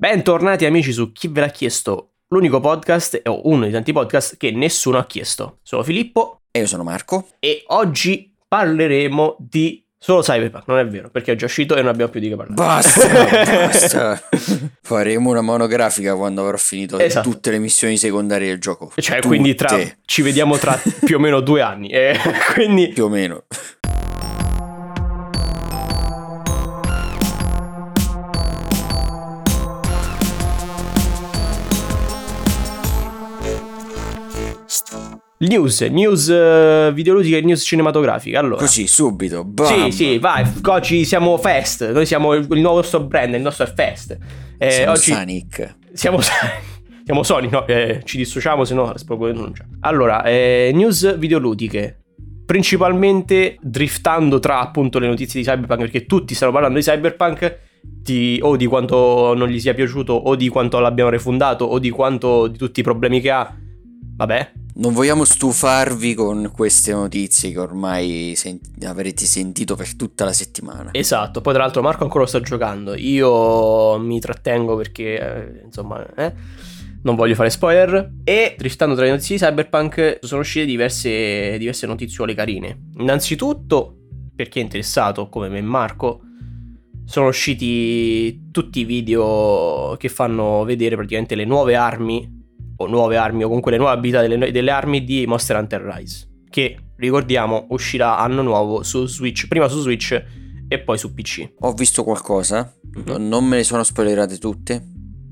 Bentornati amici su Chi ve l'ha chiesto, l'unico podcast o uno dei tanti podcast che nessuno ha chiesto. Sono Filippo E io sono Marco. e oggi parleremo di solo Cyberpunk, non è vero, perché è già uscito e non abbiamo più di che parlare. Basta, basta. Faremo una monografica quando avrò finito Esatto. tutte le missioni secondarie del gioco. Cioè, Tutte, quindi tra, ci vediamo tra più o meno due anni. eh, quindi più o meno. News, news eh, videoludica e news cinematografica. Allora, Così, subito. Sì, Bam. sì, vai. Oggi siamo Fest. Noi siamo il, il nostro brand, il nostro è Fest. Eh, Siamo oggi Sonic. siamo, siamo Sony, no? Eh, ci dissociamo, se no proprio denuncia. Allora, eh, news videoludiche. Principalmente driftando tra appunto le notizie di Cyberpunk, perché tutti stanno parlando di Cyberpunk. Di, o di quanto non gli sia piaciuto, o di quanto l'abbiano refundato, o di quanto di tutti i problemi che ha. Vabbè, Non vogliamo stufarvi con queste notizie che ormai sen- avrete sentito per tutta la settimana. Esatto, poi tra l'altro Marco ancora sta giocando, io mi trattengo perché eh, insomma eh, non voglio fare spoiler e driftando tra le notizie di Cyberpunk sono uscite diverse, diverse notiziole carine. Innanzitutto, per chi è interessato come me e Marco, sono usciti tutti i video che fanno vedere praticamente le nuove armi nuove armi o comunque le nuove abilità delle, delle armi di Monster Hunter Rise che ricordiamo uscirà anno nuovo su Switch, prima su Switch e poi su PC. Ho visto qualcosa, Mhm. no- non me le sono spoilerate tutte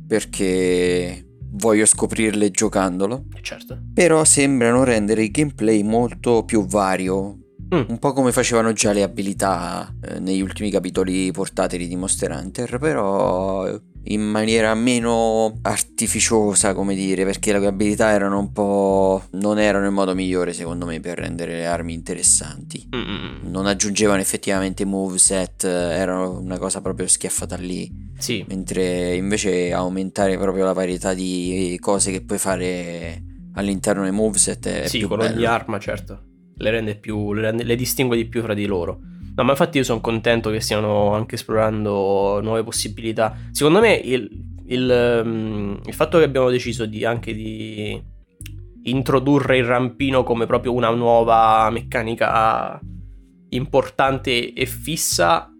perché voglio scoprirle giocandolo. Certo. Però sembrano rendere il gameplay molto più vario. Mm. Un po' come facevano già le abilità eh, negli ultimi capitoli portatili di Monster Hunter, però in maniera meno artificiosa, come dire, perché le abilità erano un po'. non erano il modo migliore, secondo me, per rendere le armi interessanti. Mm-mm. Non aggiungevano effettivamente moveset, erano una cosa proprio schiaffata lì. Sì, Mentre invece aumentare proprio la varietà di cose che puoi fare all'interno dei moveset è sì, più con bello. ogni arma, certo. Le rende più. Le, rende- le distingue di più fra di loro. No, ma infatti io sono contento che stiano anche esplorando nuove possibilità. Secondo me il, il, um, il fatto che abbiamo deciso di anche di introdurre il rampino come proprio una nuova meccanica importante e fissa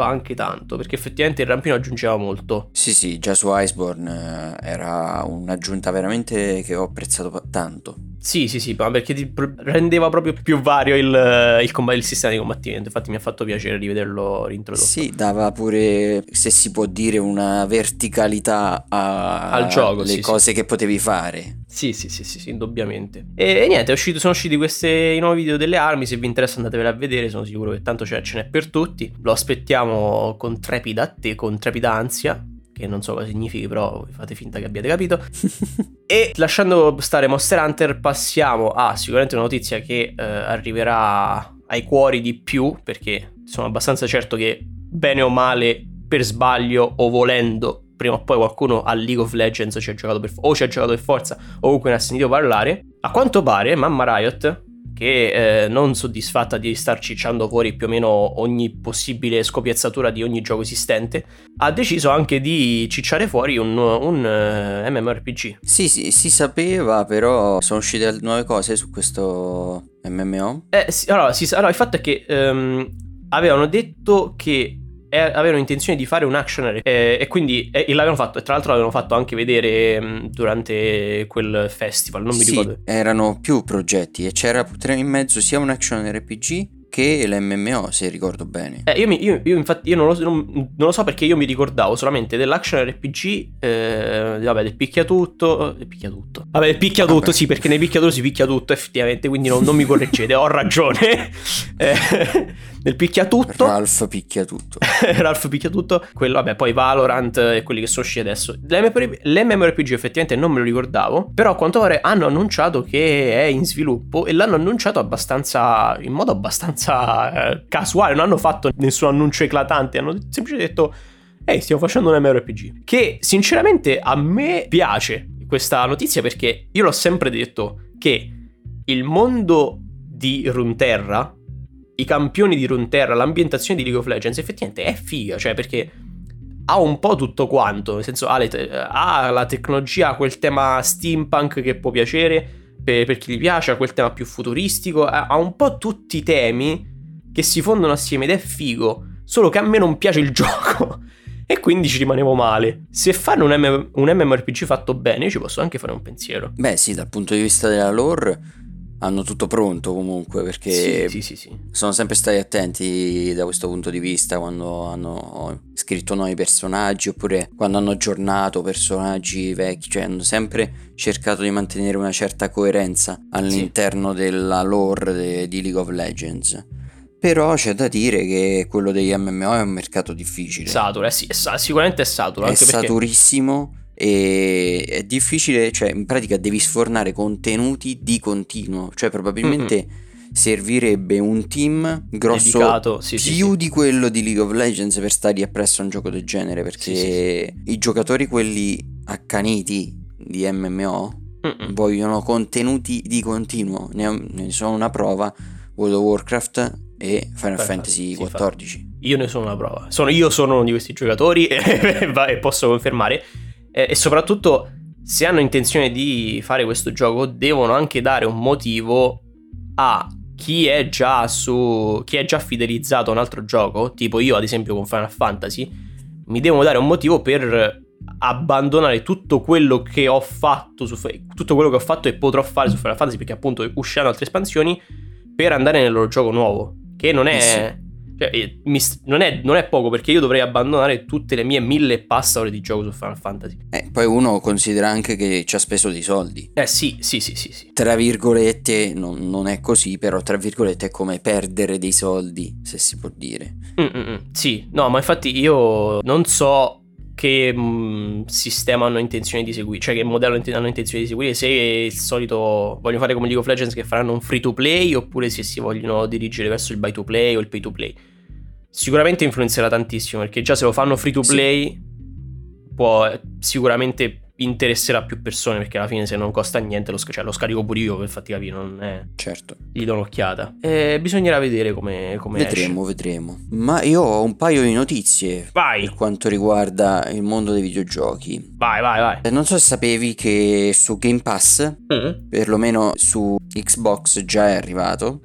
fa anche tanto, perché effettivamente il rampino aggiungeva molto. Sì, sì, già su Iceborne eh, era un'aggiunta veramente che ho apprezzato tanto. Sì, sì, sì, perché ti rendeva proprio più vario il, il comba- il sistema di combattimento. Infatti mi ha fatto piacere rivederlo rintrodotto. Sì, dava pure, se si può dire, una verticalità a- Al gioco, alle sì, sì. cose che potevi fare. Sì, sì, sì, sì, sì, indubbiamente. E, e niente, uscito- sono usciti questi i nuovi video delle armi. Se vi interessa andatevele a vedere, sono sicuro che tanto ce, ce n'è per tutti. Lo aspettiamo con trepida, te, con trepida ansia. Che non so cosa significhi, però fate finta che abbiate capito. E lasciando stare Monster Hunter, passiamo a sicuramente una notizia che eh, arriverà ai cuori di più, perché sono abbastanza certo che bene o male, per sbaglio o volendo, prima o poi qualcuno a League of Legends ci ha giocato per, o ci ha giocato per forza o comunque ne ha sentito parlare. A quanto pare, Mamma Riot, che eh, non soddisfatta di star cicciando fuori più o meno ogni possibile scopiazzatura di ogni gioco esistente, ha deciso anche di cicciare fuori un, un eh, MMORPG. Sì, sì, si sapeva, però sono uscite nuove cose su questo MMO. Eh, sì, allora, si allora, il fatto è che ehm, avevano detto che avevano intenzione di fare un action eh, e quindi eh, e l'avevano fatto e tra l'altro l'avevano fatto anche vedere mh, durante quel festival non mi sì, ricordo. erano più progetti e c'era in mezzo sia un action RPG che l'MMO, se ricordo bene. Eh, io, mi- io- io infatti io non lo, non- non lo so perché io mi ricordavo solamente dell'action RPG, eh, vabbè, del picchiatutto. Del picchiatutto. Vabbè, del picchiatutto, Vabbè. sì, perché nei picchiatutto si picchia tutto, effettivamente, quindi non, non mi correggete, ho ragione. Eh, del picchiatutto. Ralph picchia tutto. Ralph picchia tutto. Quello, vabbè, poi Valorant e quelli che sono usciti adesso. L'MMORPG effettivamente non me lo ricordavo. Però a quanto pare hanno annunciato che è in sviluppo e l'hanno annunciato abbastanza. in modo abbastanza eh, casuale. Non hanno fatto nessun annuncio eclatante. Hanno semplicemente detto. Ehi, stiamo facendo un MMORPG. Che sinceramente a me piace questa notizia perché io l'ho sempre detto che il mondo di Runeterra, i campioni di Runeterra, l'ambientazione di League of Legends effettivamente è figa, cioè perché ha un po' tutto quanto, nel senso ha, te- ha la tecnologia, quel tema steampunk che può piacere per, per, chi gli piace, ha quel tema più futuristico, ha un po' tutti i temi che si fondono assieme ed è figo, solo che a me non piace il gioco. E quindi ci rimanevo male. Se fanno un, M- un MMORPG fatto bene, ci posso anche fare un pensiero. Beh, sì, dal punto di vista della lore hanno tutto pronto comunque perché sì, sì, sì, sono sempre stati attenti da questo punto di vista quando hanno scritto nuovi personaggi oppure quando hanno aggiornato personaggi vecchi, cioè hanno sempre cercato di mantenere una certa coerenza all'interno della lore de- di League of Legends. Però c'è da dire che quello degli MMO è un mercato difficile. Saturo, eh sì, è sa- sicuramente è saturo. È anche saturissimo e è difficile, cioè in pratica devi sfornare contenuti di continuo, cioè probabilmente mm-hmm. servirebbe un team grosso Dedicato, sì, più sì, di quello di League of Legends per stare appresso a un gioco del genere, perché i giocatori quelli accaniti di MMO Mm-mm. vogliono contenuti di continuo, ne, ne sono una prova World of Warcraft e Final Perfetto, Fantasy XIV. io ne sono una prova. Sono, io sono uno di questi giocatori e posso confermare e, e soprattutto se hanno intenzione di fare questo gioco devono anche dare un motivo a chi è già su chi è già fidelizzato a un altro gioco, tipo io ad esempio con Final Fantasy, mi devono dare un motivo per abbandonare tutto quello che ho fatto su tutto quello che ho fatto e potrò fare su Final Fantasy perché appunto usciranno altre espansioni per andare nel loro gioco nuovo, che non è eh cioè, eh, mi, non, è, non, è, poco perché io dovrei abbandonare tutte le mie mille e passa ore di gioco su Final Fantasy. Eh, poi uno considera anche che ci ha speso dei soldi. Eh sì, sì, sì, sì. sì. Tra virgolette, non, non, è così, però tra virgolette è come perdere dei soldi, se si può dire. Mm-mm. Sì, no, ma infatti io non so che mh, mm, sistema hanno intenzione di seguire, cioè che modello hanno intenzione di seguire, se il solito vogliono fare come League of Legends che faranno un free to play oppure se si vogliono dirigere verso il buy to play o il pay to play. Sicuramente influenzerà tantissimo perché già se lo fanno free to play sì. può sicuramente interesserà più persone perché alla fine se non costa niente lo, cioè, lo scarico pure io per farti capire non è certo. gli do un'occhiata. E bisognerà vedere come, come vedremo esce. vedremo ma io ho un paio di notizie vai! per quanto riguarda il mondo dei videogiochi. Vai vai vai. Eh, non so se sapevi che su Game Pass mm. perlomeno su Xbox già è arrivato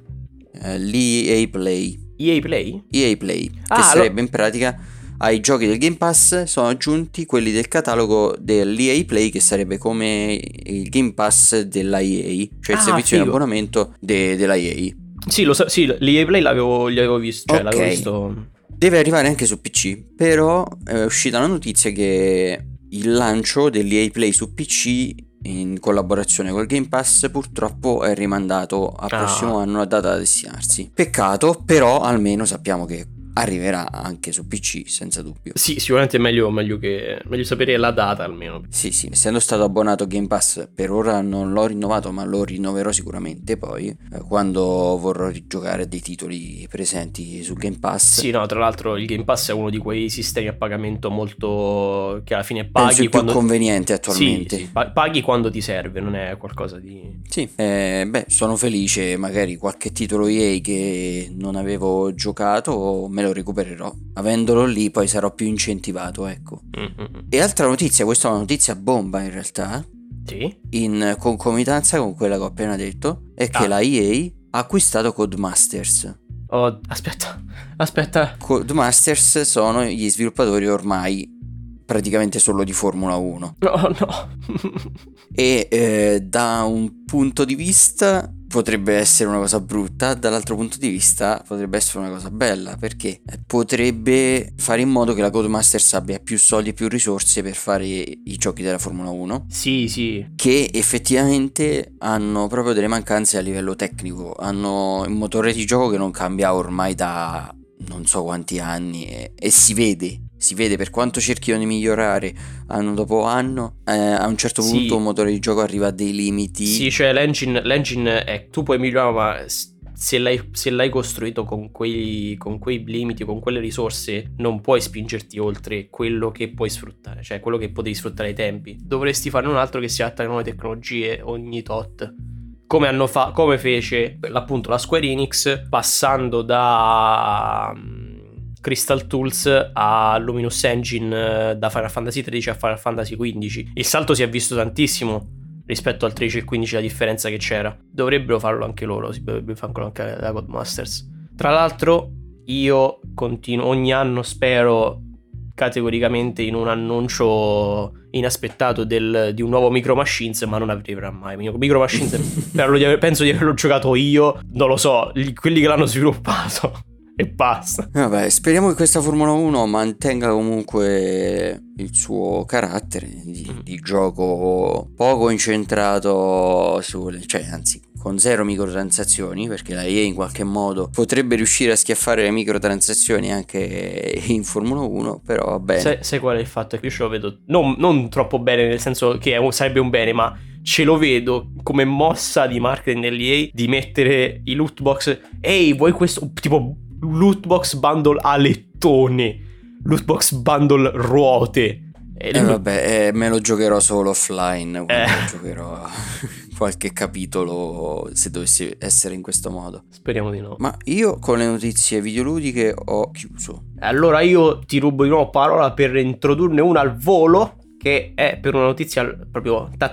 eh, l'EA Play. EA Play? EA Play che ah, sarebbe lo... in pratica ai giochi del Game Pass sono aggiunti quelli del catalogo dell'EA Play che sarebbe come il Game Pass della EA, cioè ah, il servizio figo. di abbonamento de- della EA. Sì, lo so, sì, l'EA Play l'avevo, l'avevo visto, cioè okay. l'avevo visto. Deve arrivare anche su PC, però è uscita la notizia che il lancio dell'EA Play su PC in collaborazione col Game Pass purtroppo è rimandato al ah. prossimo anno a data da destinarsi. Peccato, però almeno sappiamo che arriverà anche su PC senza dubbio. Sì, sicuramente è meglio, meglio, che, meglio sapere la data almeno. Sì, sì, essendo stato abbonato a Game Pass per ora non l'ho rinnovato ma lo rinnoverò sicuramente poi eh, quando vorrò rigiocare dei titoli presenti su Game Pass. Sì, no, tra l'altro il Game Pass è uno di quei sistemi a pagamento molto che alla fine paghi Penso quando... più conveniente attualmente. Sì, sì, paghi quando ti serve, non è qualcosa di... Sì, eh, beh, sono felice, magari qualche titolo EA che non avevo giocato me lo recupererò. Avendolo lì poi sarò più incentivato, ecco. Mm-hmm. E altra notizia, questa è una notizia bomba in realtà. Sì. In concomitanza con quella che ho appena detto, è che ah. la EA ha acquistato Codemasters. Oh, aspetta, aspetta. Codemasters sono gli sviluppatori ormai praticamente solo di Formula 1. No, no. e eh, da un punto di vista potrebbe essere una cosa brutta, dall'altro punto di vista potrebbe essere una cosa bella perché potrebbe fare in modo che la Codemasters abbia più soldi e più risorse per fare i giochi della Formula 1. Sì, sì. Che effettivamente hanno proprio delle mancanze a livello tecnico, hanno un motore di gioco che non cambia ormai da non so quanti anni e, e si vede si vede per quanto cerchino di migliorare anno dopo anno, eh, a un certo punto sì. un motore di gioco arriva a dei limiti. Sì, cioè l'engine, l'engine è, tu puoi migliorare, ma se l'hai, se l'hai costruito con quei, con quei, limiti, con quelle risorse, non puoi spingerti oltre quello che puoi sfruttare, cioè quello che potevi sfruttare ai tempi. Dovresti fare un altro che si adatta alle nuove tecnologie ogni tot. Come, hanno fa- come fece appunto la Square Enix passando da Crystal Tools a Luminous Engine eh, da Final Fantasy XIII a Final Fantasy XV. Il salto si è visto tantissimo rispetto al 13 e 15 la differenza che c'era. Dovrebbero farlo anche loro, si dovrebbe farlo anche la Godmasters. Tra l'altro io continuo, ogni anno spero categoricamente in un annuncio inaspettato del, di un nuovo Micro Machines, ma non arriverà mai. Micro Machines penso di averlo giocato io, non lo so, quelli che l'hanno sviluppato e basta. Vabbè, speriamo che questa Formula 1 mantenga comunque il suo carattere di, mm. di gioco poco incentrato sulle, cioè anzi con zero microtransazioni perché la EA in qualche modo potrebbe riuscire a schiaffare le microtransazioni anche in Formula 1 però va bene sai, sai qual è il fatto? Che io ce lo vedo non, non troppo bene nel senso che è, sarebbe un bene ma ce lo vedo come mossa di marketing dell'EA di mettere i loot box ehi vuoi questo tipo loot box bundle a lettone, loot box bundle ruote. E eh, vabbè, eh, me lo giocherò solo offline, eh. giocherò qualche capitolo se dovessi essere in questo modo. Speriamo di no. Ma io con le notizie videoludiche ho chiuso. Allora io ti rubo di nuovo parola per introdurne una al volo, che è per una notizia proprio ta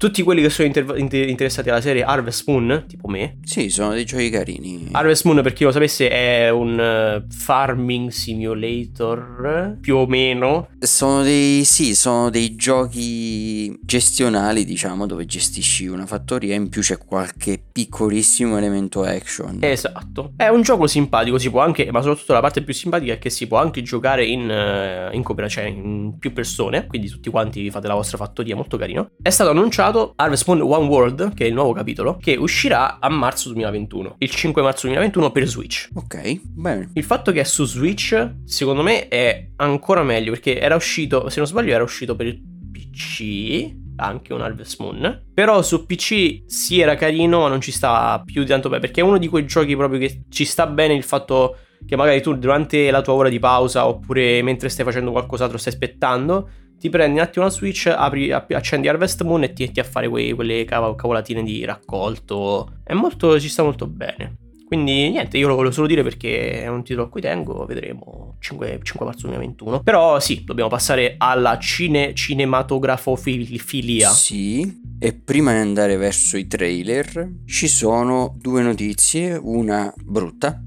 tutti quelli che sono inter- inter- interessati alla serie Harvest Moon, tipo me. Sì, sono dei giochi carini. Harvest Moon, per chi lo sapesse, è un uh, farming simulator, più o meno. Sono dei, sì, sono dei giochi gestionali, diciamo, dove gestisci una fattoria. In più c'è qualche piccolissimo elemento action. Esatto. È un gioco simpatico, si può anche, ma soprattutto la parte più simpatica è che si può anche giocare in, uh, in cooperazione, cioè in più persone, quindi tutti quanti fate la vostra fattoria, molto carino. È stato annunciato annunciato Harvest Moon One World, che è il nuovo capitolo, che uscirà a marzo 2021, il 5 marzo 2021 per Switch. Ok, bene. Il fatto che è su Switch, secondo me, è ancora meglio, perché era uscito, se non sbaglio, era uscito per il PC, anche un Harvest Moon. Però su PC sì era carino, ma non ci sta più di tanto bene. Perché è uno di quei giochi proprio che ci sta bene il fatto che magari tu durante la tua ora di pausa oppure mentre stai facendo qualcos'altro stai aspettando ti prendi un attimo la Switch, apri, accendi Harvest Moon e ti metti a fare quei, quelle cav- cavolatine di raccolto. È molto, ci sta molto bene. Quindi niente, io lo volevo solo dire perché è un titolo a cui tengo, vedremo 5, 5 marzo 2021. Però sì, dobbiamo passare alla cine, cinematografofilia. Sì, e prima di andare verso i trailer ci sono due notizie, una brutta.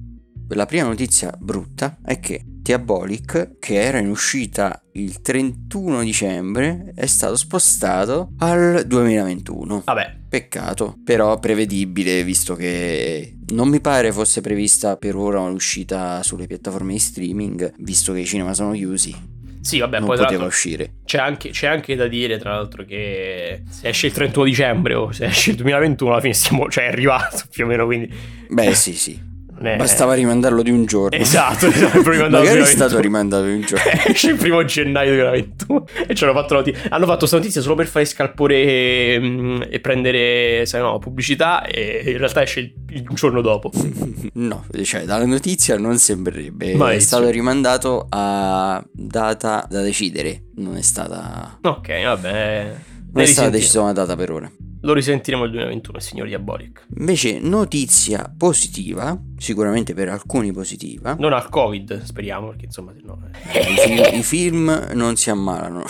La prima notizia brutta è che Diabolic, che era in uscita il 31 dicembre, è stato spostato al 2021. Vabbè. Peccato, però prevedibile, visto che non mi pare fosse prevista per ora un'uscita sulle piattaforme di streaming, visto che i cinema sono chiusi. Sì, vabbè, non poi poteva uscire. C'è anche, c'è anche, da dire, tra l'altro, che se esce il 31 dicembre o se esce il 2021, alla fine siamo, cioè è arrivato più o meno, quindi... Beh, sì, sì. Eh, Bastava rimandarlo di un giorno. Esatto, esatto Magari è stato rimandato di un giorno. Esce il primo gennaio 2021 e ci hanno fatto notizia. Hanno fatto questa notizia solo per fare scalpore e, mm, e prendere, sai no, pubblicità e in realtà esce il, il giorno dopo. no, cioè dalla notizia non sembrerebbe. Ma è stato rimandato a data da decidere, non è stata... Ok, vabbè. Non è stata decisa una data per ora. Lo risentiremo il 2021, il signor Diabolic. Invece, notizia positiva, sicuramente per alcuni positiva. Non al Covid, speriamo, perché insomma, no. Eh, I, film, I, film, non si ammalano.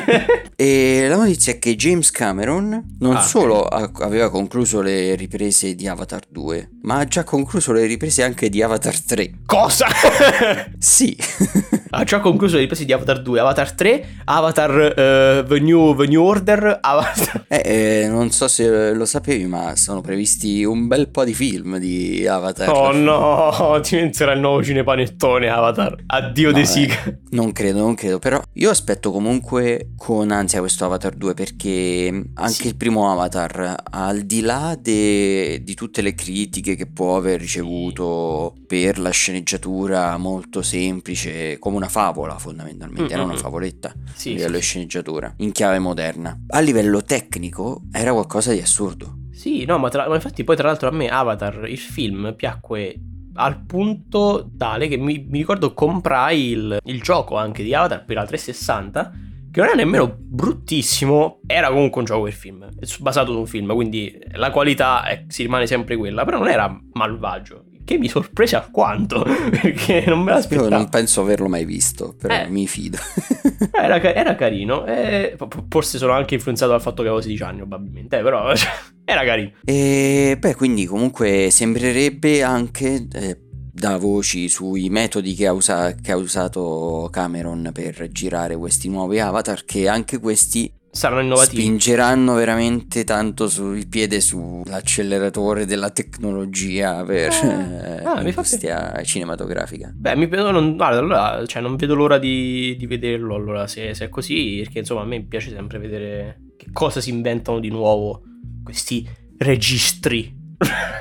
e la notizia è che James Cameron non ah, solo okay. aveva concluso le riprese di Avatar 2, ma ha già concluso le riprese anche di Avatar 3. Cosa? sì. ha già concluso le riprese di Avatar 2, Avatar 3, Avatar uh, The, New, The, New, Order, Avatar... Eh, eh, non so se lo sapevi, ma sono previsti un bel po' di film di Avatar. Oh no, diventerà il nuovo cinepanettone Avatar. Addio no, De Sica. Eh, non credo, non credo, però io aspetto comunque con ansia questo Avatar 2 perché anche sì. il primo Avatar, al di là de, di tutte le critiche che può aver ricevuto per la sceneggiatura molto semplice, come una favola fondamentalmente, mm-hmm. era una favoletta sì, a livello sì. sceneggiatura, in chiave moderna. A livello tecnico era qualcosa di assurdo. Sì, no, ma, tra, ma infatti poi tra l'altro a me Avatar, il film, piacque al punto tale che mi, mi ricordo comprai il, il, gioco anche di Avatar per la 360 che non è nemmeno bruttissimo, era comunque un gioco del film, è basato su un film, quindi la qualità è, si rimane sempre quella, però non era malvagio che mi sorprese alquanto, perché non me l'aspettavo. Io non penso averlo mai visto, però Eh. mi fido. Era, ca- era carino, e forse sono anche influenzato dal fatto che avevo 16 anni probabilmente, eh, però cioè, era carino. E beh, quindi comunque sembrerebbe anche eh, da voci sui metodi che ha, usa- che ha usato Cameron per girare questi nuovi avatar, che anche questi Saranno innovativi. spingeranno veramente tanto sul piede sull'acceleratore della tecnologia per Ah, eh, ah, l'industria cinematografica. Beh, mi non, guarda, allora, cioè, non vedo l'ora di, di vederlo allora se, se è così, perché insomma a me piace sempre vedere che cosa si inventano di nuovo questi registri.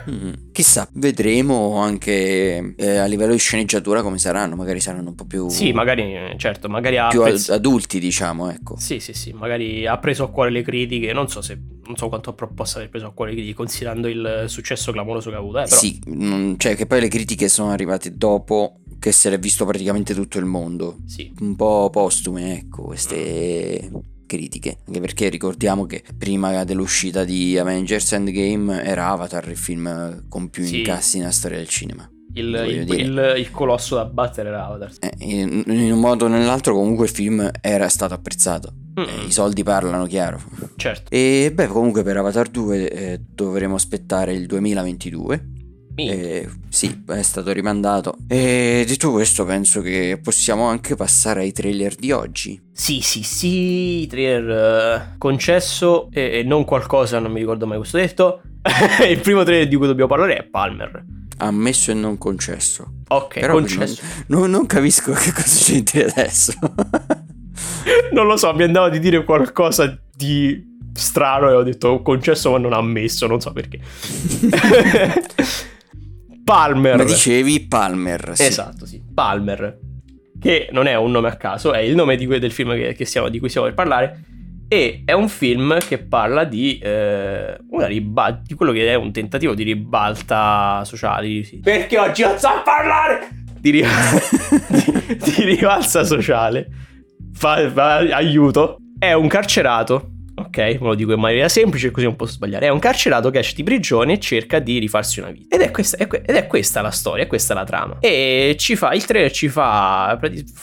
Mm, Chissà, vedremo anche eh, a livello di sceneggiatura come saranno, magari saranno un po' più, Sì, magari, eh, certo, magari ha più apprezz- adulti, diciamo, ecco. Sì, sì, sì, magari ha preso a cuore le critiche, non so se non so quanto pro- possa aver preso a cuore le critiche considerando il successo clamoroso che ha avuto, eh, però Sì, mm, cioè che poi le critiche sono arrivate dopo che se l'è visto praticamente tutto il mondo. sì. Un po' postume, ecco, queste critiche. Anche perché ricordiamo che prima dell'uscita di Avengers Endgame era Avatar il film con più Sì. incassi nella storia del cinema. Il, il- il- il colosso da battere era Avatar. Eh, in, in un modo o nell'altro comunque il film era stato apprezzato. Mm, Eh, I soldi parlano, chiaro. certo. E beh, comunque per Avatar 2 eh, dovremo aspettare il 2022. Eh, sì, è stato rimandato. E detto questo, penso che possiamo anche passare ai trailer di oggi. Sì, sì, sì, trailer eh, concesso e, e non qualcosa, non mi ricordo mai questo detto. il primo trailer di cui dobbiamo parlare è Palmer. Ammesso e non concesso. Ok, Però concesso. Non, non capisco che cosa c'entri adesso. Non lo so, mi andava di dire qualcosa di strano e ho detto concesso ma non ammesso, non so perché. Palmer. Ma dicevi Palmer. Sì. Esatto, sì. Palmer. Che non è un nome a caso, è il nome di que- del film che, che stiamo- di cui stiamo per parlare. E è un film che parla di, eh, una riba- di quello che è un tentativo di ribalta sociale. sì. Perché oggi non so parlare! Di, ri- di- di rivalsa sociale. Fa- fa- aiuto. È un carcerato. Ok, me lo dico in maniera semplice così non posso sbagliare. È un carcerato che esce di prigione e cerca di rifarsi una vita. Ed è questa, è que- ed è questa la storia, è questa la trama. E ci fa, il trailer ci fa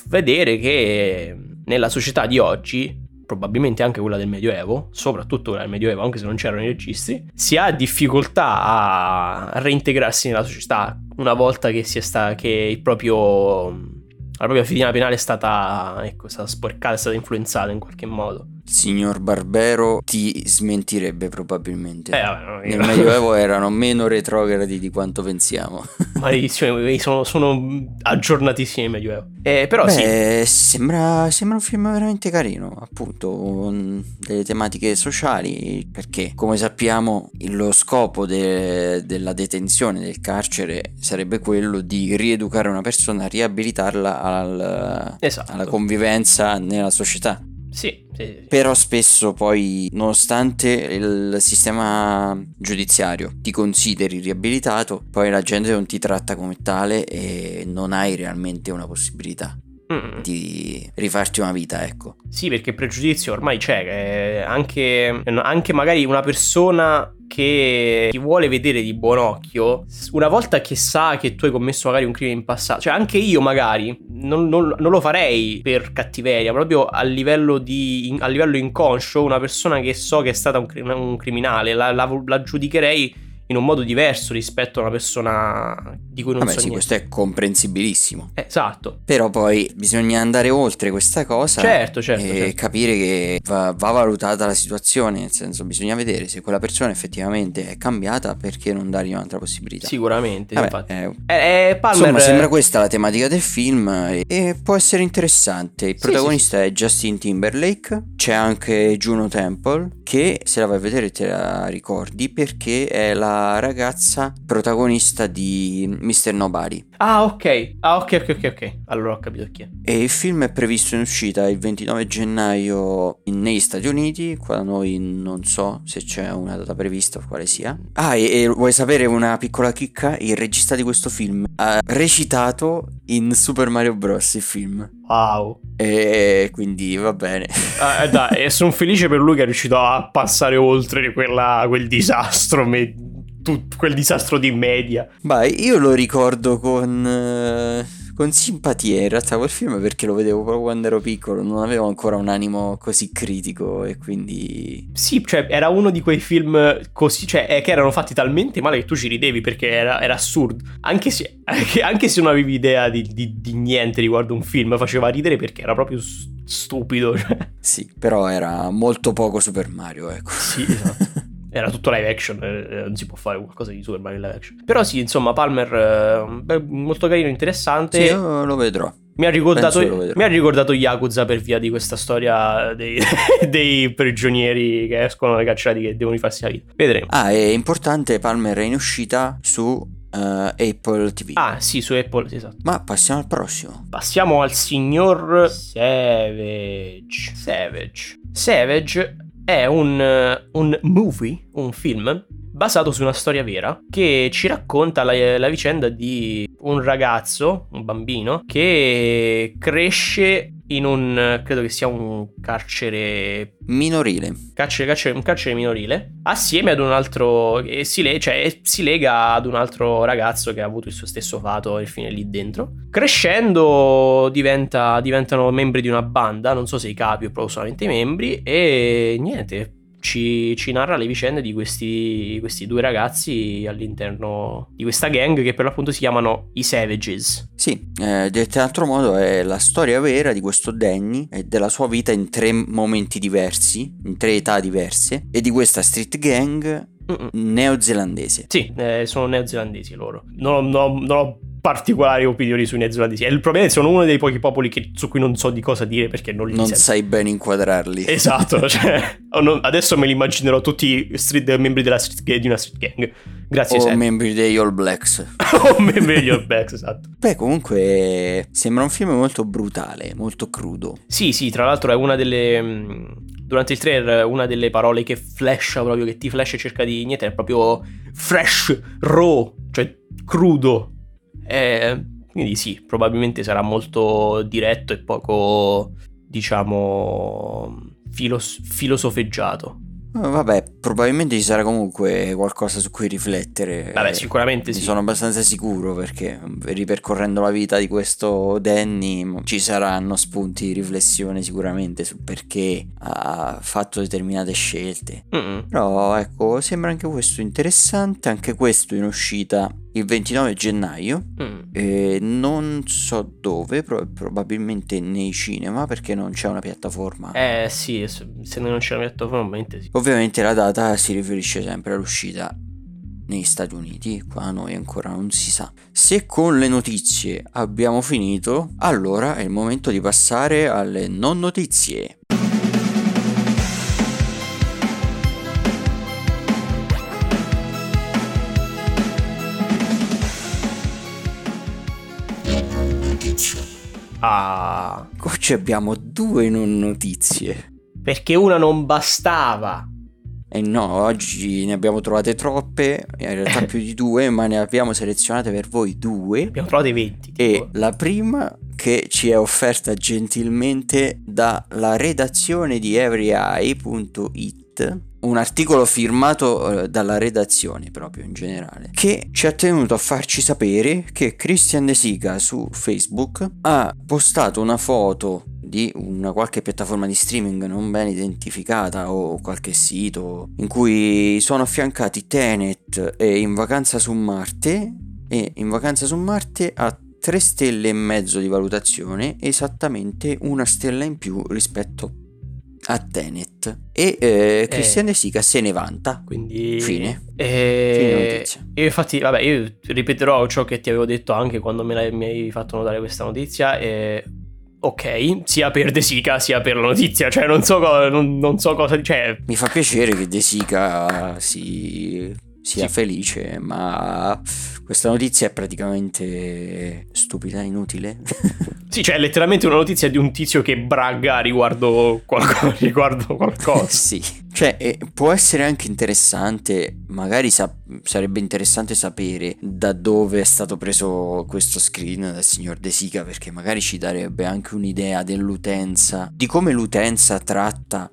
vedere che nella società di oggi, probabilmente anche quella del Medioevo, soprattutto quella del Medioevo, anche se non c'erano i registri, si ha difficoltà a reintegrarsi nella società una volta che, sta- che proprio... La propria fedina penale è stata, ecco, è stata sporcata, è stata influenzata in qualche modo. Signor Barbero ti smentirebbe probabilmente. Eh, vabbè, no, Nel io- Medioevo erano meno retrogradi di quanto pensiamo. Maledizione, sono, sono aggiornatissimi Medioevo. Eh, però sì, Beh, sembra, sembra un film veramente carino, appunto, con delle tematiche sociali, perché come sappiamo lo scopo de- della detenzione del carcere sarebbe quello di rieducare una persona, riabilitarla al- esatto. alla convivenza nella società. Sì, sì, sì. Però spesso poi, nonostante il sistema giudiziario ti consideri riabilitato, poi la gente non ti tratta come tale e non hai realmente una possibilità Mm. di rifarti una vita, ecco. Sì, perché il pregiudizio ormai c'è. eh, anche, anche magari una persona che ti vuole vedere di buon occhio, una volta che sa che tu hai commesso magari un crimine in passato, cioè anche io magari non, non- non lo farei per cattiveria, proprio a livello, di, a livello inconscio, una persona che so che è stata un, un criminale, la, la- la giudicherei in un modo diverso rispetto a una persona di cui non Vabbè, so sì, niente. questo è comprensibilissimo. Eh, Esatto. Però poi bisogna andare oltre questa cosa Certo, certo, e certo. capire che va, va valutata la situazione, nel senso bisogna vedere se quella persona effettivamente è cambiata perché non dargli un'altra possibilità. Sì, Vabbè, infatti. eh, Eh, eh, Palmer, Insomma, sembra questa la tematica del film e, e può essere interessante. Il Sì, protagonista è Justin Timberlake, c'è anche Juno Temple che se la vai a vedere te la ricordi perché è la ragazza protagonista di Mr. Nobody. Ah, ok. Ah, ok, ok, ok, ok. Allora ho capito chi è. E il film è previsto in uscita il 29 gennaio negli Stati Uniti, qua da noi non so se c'è una data prevista o quale sia. Ah, e, e vuoi sapere una piccola chicca? Il regista di questo film ha recitato in Super Mario Bros. il film. Wow. E quindi va bene. Ah, eh, dai, e sono felice per lui che è riuscito a passare oltre quella- quel disastro me- tutto quel disastro di media. Beh, io lo ricordo con, eh, con simpatia in realtà quel film perché lo vedevo proprio quando ero piccolo, non avevo ancora un animo così critico e quindi... Sì, cioè era uno di quei film così, cioè eh, che erano fatti talmente male che tu ci ridevi perché era, era assurdo. Anche se, anche, anche se non avevi idea di, di, di, niente riguardo un film, faceva ridere perché era proprio stupido. Cioè. Sì, però era molto poco Super Mario, ecco. Sì, esatto. era tutto live action, eh, non si può fare qualcosa di Super Mario live action. Però sì, insomma, Palmer, eh, beh, molto carino, interessante. Sì, io lo vedrò. Mi ha, ricordato, mi ha ricordato Yakuza per via di questa storia dei, dei prigionieri che escono dai carcerati che devono rifarsi la vita. Vedremo. Ah, è importante, Palmer è in uscita su Uh, Apple TV. Ah, sì, su Apple, esatto. Ma passiamo al prossimo. Passiamo al signor Savage. Savage. Savage è un, eh, un movie, un film basato su una storia vera che ci racconta la, la, vicenda di un ragazzo, un bambino, che cresce in un, credo che sia un carcere minorile. Carcere, carcere, un carcere minorile, assieme ad un altro, e si, le, cioè, si lega ad un altro ragazzo che ha avuto il suo stesso fato e fine lì dentro. Crescendo diventa, diventano membri di una banda, non so se i capi o proprio solamente i membri, e niente, ci, ci, narra le vicende di questi, questi, due ragazzi all'interno di questa gang che per l'appunto si chiamano i Savages. Sì, eh, detto in altro modo è la storia vera di questo Danny e della sua vita in tre momenti diversi, in tre età diverse, e di questa street gang Mm-mm. neozelandese. Sì, eh, sono neozelandesi loro. Non, non, non ho particolari opinioni sui neozelandesi. E il problema è che sono uno dei pochi popoli che, su cui non so di cosa dire perché non li Non sento. sai ben inquadrarli. Esatto, cioè, adesso me li immaginerò tutti street, membri della street, di una street gang. Grazie. O Sam. membri degli All Blacks. o membri degli All Blacks, esatto. Beh, comunque sembra un film molto brutale, molto crudo. Sì, sì, tra l'altro è una delle... Mm, durante il trailer una delle parole che flasha proprio, che ti flash e cerca di... Niente, è proprio fresh, raw, cioè crudo. Eh, quindi sì, probabilmente sarà molto diretto e poco, diciamo, filos- filosofeggiato. Oh, vabbè, probabilmente ci sarà comunque qualcosa su cui riflettere. Vabbè, sicuramente sì. Sono abbastanza sicuro perché ripercorrendo la vita di questo Danny ci saranno spunti di riflessione sicuramente su perché ha fatto determinate scelte. Mm-mm. Però ecco, sembra anche questo interessante, anche questo in uscita il 29 gennaio, mm. non so dove, pro- probabilmente nei cinema perché non c'è una piattaforma. Eh sì, se non c'è una piattaforma ovviamente sì. Ovviamente la data si riferisce sempre all'uscita negli Stati Uniti, qua noi ancora non si sa. Se con le notizie abbiamo finito, allora è il momento di passare alle non notizie. Ah. Oggi abbiamo due non notizie. Perché una non bastava. E eh no, oggi ne abbiamo trovate troppe, in realtà più di due, ma ne abbiamo selezionate per voi due. Abbiamo trovate 20. E tipo. la prima che ci è offerta gentilmente dalla redazione di everyeye.it un articolo firmato eh, dalla redazione proprio in generale che ci ha tenuto a farci sapere che Christian De Sica su Facebook ha postato una foto di una qualche piattaforma di streaming non ben identificata o qualche sito in cui sono affiancati Tenet e In vacanza su Marte e In vacanza su Marte ha 3 stelle e mezzo di valutazione esattamente una stella in più rispetto a Tenet. E eh, Christian eh, De Sica se ne vanta. Quindi fine. eh, fine io infatti vabbè io ripeterò ciò che ti avevo detto anche quando me mi hai fatto notare questa notizia e ok, sia per De Sica sia per la notizia, cioè non so, co- non, non so cosa... Cioè... Mi fa piacere che De Sica si, sia sì. felice, ma questa notizia è praticamente stupida, inutile. sì, cioè è letteralmente una notizia di un tizio che bragga riguardo, qualco, riguardo qualcosa. sì, cioè eh, può essere anche interessante, magari sa- sarebbe interessante sapere da dove è stato preso questo screen dal signor De Sica, perché magari ci darebbe anche un'idea dell'utenza, di come l'utenza tratta